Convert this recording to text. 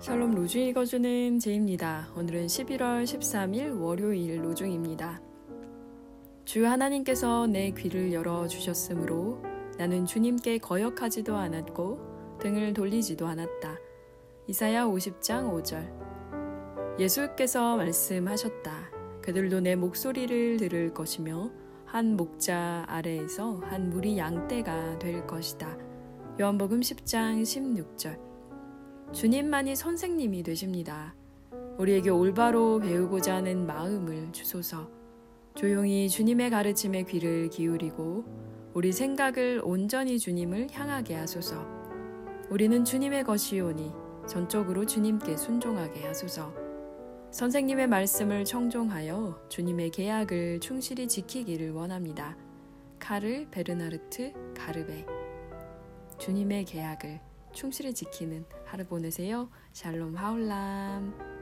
샬롬 로주 읽어주는 제입니다. 오늘은 11월 13일 월요일 로중입니다. 주 하나님께서 내 귀를 열어 주셨으므로 나는 주님께 거역하지도 않았고 등을 돌리지도 않았다. 이사야 50장 5절. 예수께서 말씀하셨다. 그들도 내 목소리를 들을 것이며 한 목자 아래에서 한 무리 양떼가 될 것이다. 요한복음 10장 16절. 주님만이 선생님이 되십니다. 우리에게 올바로 배우고자 하는 마음을 주소서. 조용히 주님의 가르침에 귀를 기울이고 우리 생각을 온전히 주님을 향하게 하소서. 우리는 주님의 것이오니 전적으로 주님께 순종하게 하소서. 선생님의 말씀을 청종하여 주님의 계약을 충실히 지키기를 원합니다. 카를 베르나르트 가르베 주님의 계약을 충실히 지키는 하루 보내세요. 샬롬 하울람.